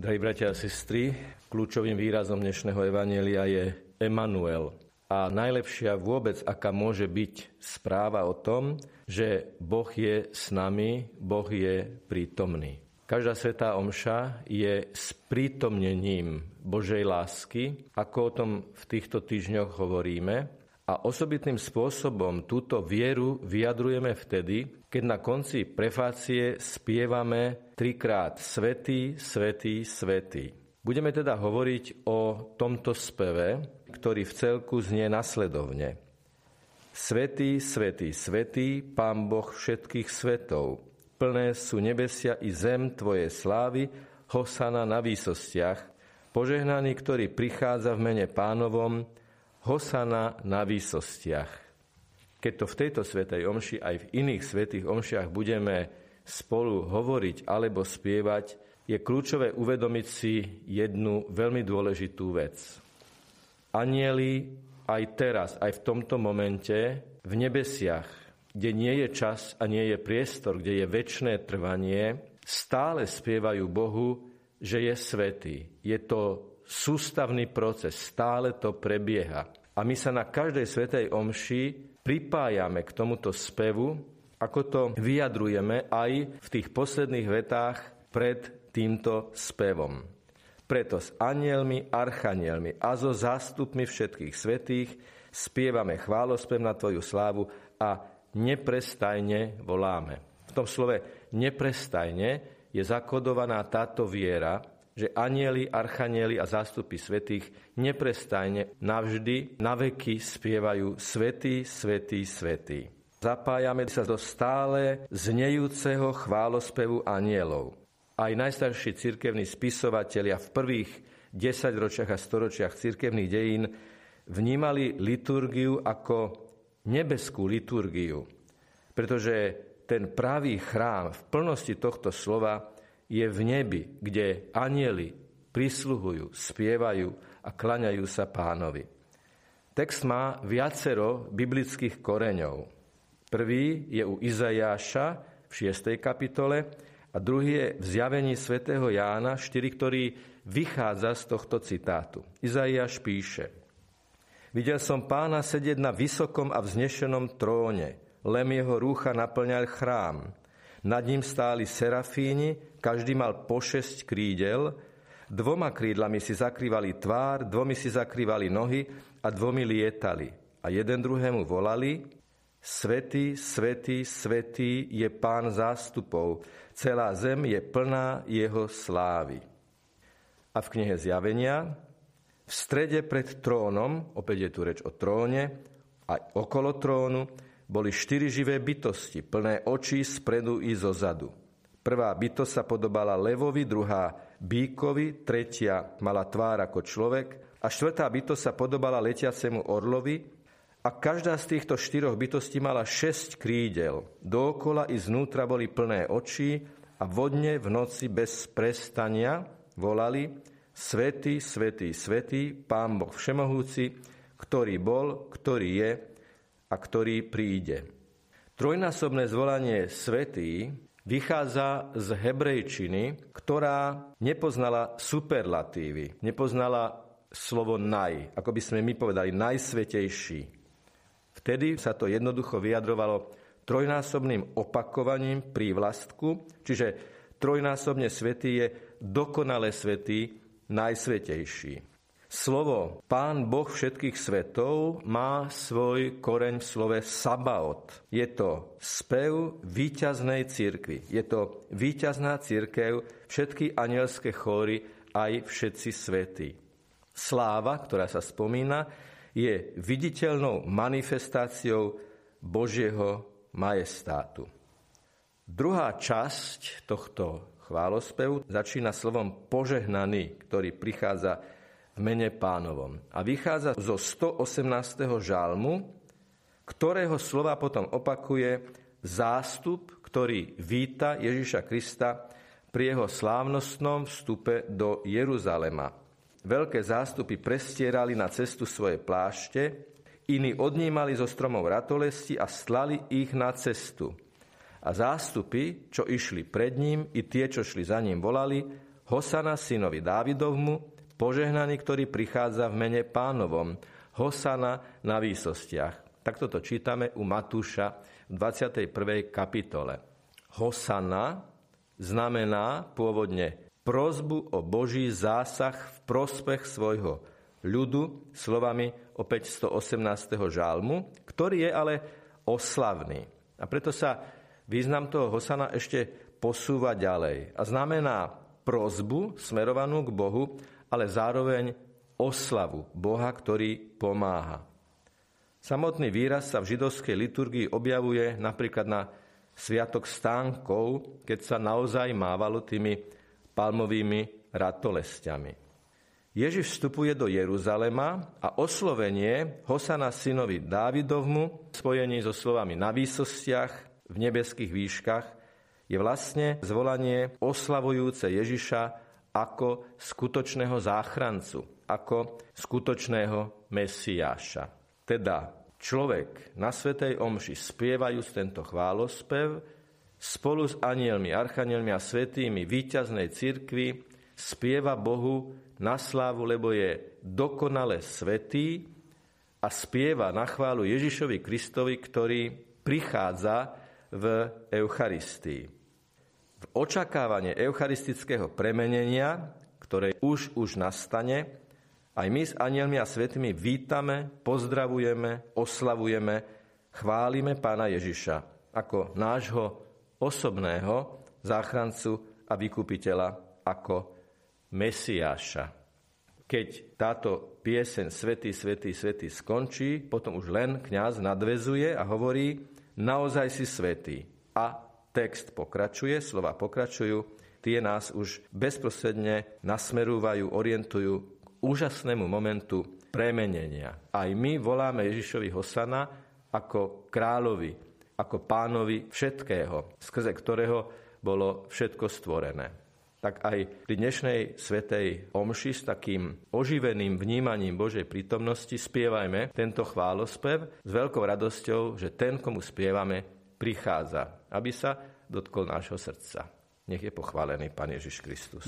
Drahí bratia a sestry, kľúčovým výrazom dnešného evanelia je Emanuel. A najlepšia vôbec, aká môže byť správa o tom, že Boh je s nami, Boh je prítomný. Každá svetá omša je sprítomnením Božej lásky, ako o tom v týchto týždňoch hovoríme. A osobitným spôsobom túto vieru vyjadrujeme vtedy, keď na konci prefácie spievame trikrát Svetý, Svetý, Svetý. Budeme teda hovoriť o tomto speve, ktorý v celku znie nasledovne. Svetý, svetý, svetý, Pán Boh všetkých svetov, plné sú nebesia i zem Tvoje slávy, hosana na výsostiach, požehnaný, ktorý prichádza v mene pánovom, hosana na výsostiach. Keď to v tejto svetej omši aj v iných svetých omšiach budeme spolu hovoriť alebo spievať, je kľúčové uvedomiť si jednu veľmi dôležitú vec. Anieli aj teraz, aj v tomto momente, v nebesiach, kde nie je čas a nie je priestor, kde je väčšné trvanie, stále spievajú Bohu, že je svetý. Je to sústavný proces, stále to prebieha. A my sa na každej svetej omši pripájame k tomuto spevu, ako to vyjadrujeme aj v tých posledných vetách pred týmto spevom. Preto s anielmi, archanielmi a so zástupmi všetkých svetých spievame chválospev na Tvoju slávu a neprestajne voláme. V tom slove neprestajne je zakodovaná táto viera, že anieli, archanieli a zástupy svetých neprestajne navždy, na veky spievajú svetý, svetý, svetý. Zapájame sa do stále znejúceho chválospevu anielov. Aj najstarší cirkevní spisovatelia v prvých desaťročiach a storočiach cirkevných dejín vnímali liturgiu ako nebeskú liturgiu, pretože ten pravý chrám v plnosti tohto slova je v nebi, kde anieli prisluhujú, spievajú a klaňajú sa pánovi. Text má viacero biblických koreňov. Prvý je u Izajáša v 6. kapitole a druhý je v zjavení svätého Jána 4, ktorý vychádza z tohto citátu. Izajáš píše Videl som pána sedieť na vysokom a vznešenom tróne, lem jeho rúcha naplňal chrám. Nad ním stáli serafíni, každý mal po šesť krídel, dvoma krídlami si zakrývali tvár, dvomi si zakrývali nohy a dvomi lietali. A jeden druhému volali, Svetý, svetý, svetý je pán zástupov, celá zem je plná jeho slávy. A v knihe Zjavenia, v strede pred trónom, opäť je tu reč o tróne, a okolo trónu, boli štyri živé bytosti, plné očí spredu i zo zadu. Prvá bytosť sa podobala levovi, druhá bíkovi, tretia mala tvár ako človek a štvrtá bytosť sa podobala letiacemu orlovi a každá z týchto štyroch bytostí mala šesť krídel. Dookola i znútra boli plné očí a vodne v noci bez prestania volali Svetý, svetý, svetý, Pán Boh Všemohúci, ktorý bol, ktorý je a ktorý príde. Trojnásobné zvolanie svetý vychádza z hebrejčiny, ktorá nepoznala superlatívy, nepoznala slovo naj, ako by sme my povedali, najsvetejší. Vtedy sa to jednoducho vyjadrovalo trojnásobným opakovaním pri vlastku, čiže trojnásobne svetý je dokonale svetý, najsvetejší. Slovo Pán Boh všetkých svetov má svoj koreň v slove Sabaot. Je to spev víťaznej cirkvi. Je to víťazná cirkev, všetky anielské chóry, aj všetci svetí. Sláva, ktorá sa spomína, je viditeľnou manifestáciou Božieho majestátu. Druhá časť tohto chválospevu začína slovom požehnaný, ktorý prichádza mene pánovom. A vychádza zo 118. žalmu, ktorého slova potom opakuje zástup, ktorý víta Ježiša Krista pri jeho slávnostnom vstupe do Jeruzalema. Veľké zástupy prestierali na cestu svoje plášte, iní odnímali zo stromov ratolesti a slali ich na cestu. A zástupy, čo išli pred ním, i tie, čo šli za ním, volali, Hosana synovi Dávidovmu, požehnaný, ktorý prichádza v mene pánovom. Hosana na výsostiach. Takto to čítame u Matúša v 21. kapitole. Hosana znamená pôvodne prozbu o Boží zásah v prospech svojho ľudu slovami opäť 118. žalmu, ktorý je ale oslavný. A preto sa význam toho Hosana ešte posúva ďalej. A znamená prozbu smerovanú k Bohu, ale zároveň oslavu Boha, ktorý pomáha. Samotný výraz sa v židovskej liturgii objavuje napríklad na Sviatok stánkov, keď sa naozaj mávalo tými palmovými ratolestiami. Ježiš vstupuje do Jeruzalema a oslovenie Hosana synovi Dávidovmu, spojení so slovami na výsostiach, v nebeských výškach, je vlastne zvolanie oslavujúce Ježiša ako skutočného záchrancu, ako skutočného Mesiáša. Teda človek na Svetej Omši spievajúc tento chválospev, spolu s anielmi, archanielmi a svetými víťaznej cirkvi spieva Bohu na slávu, lebo je dokonale svetý a spieva na chválu Ježišovi Kristovi, ktorý prichádza v Eucharistii. Očakávanie eucharistického premenenia, ktoré už už nastane, aj my s anielmi a svetými vítame, pozdravujeme, oslavujeme, chválime pána Ježiša ako nášho osobného záchrancu a vykupiteľa ako Mesiáša. Keď táto pieseň Svetý, Svetý, Svetý skončí, potom už len kňaz nadvezuje a hovorí naozaj si svetý. A text pokračuje, slova pokračujú, tie nás už bezprostredne nasmerúvajú, orientujú k úžasnému momentu premenenia. Aj my voláme Ježišovi Hosana ako kráľovi, ako pánovi všetkého, skrze ktorého bolo všetko stvorené tak aj pri dnešnej svetej omši s takým oživeným vnímaním Božej prítomnosti spievajme tento chválospev s veľkou radosťou, že ten, komu spievame, prichádza, aby sa dotkol nášho srdca. Nech je pochválený Pán Ježiš Kristus.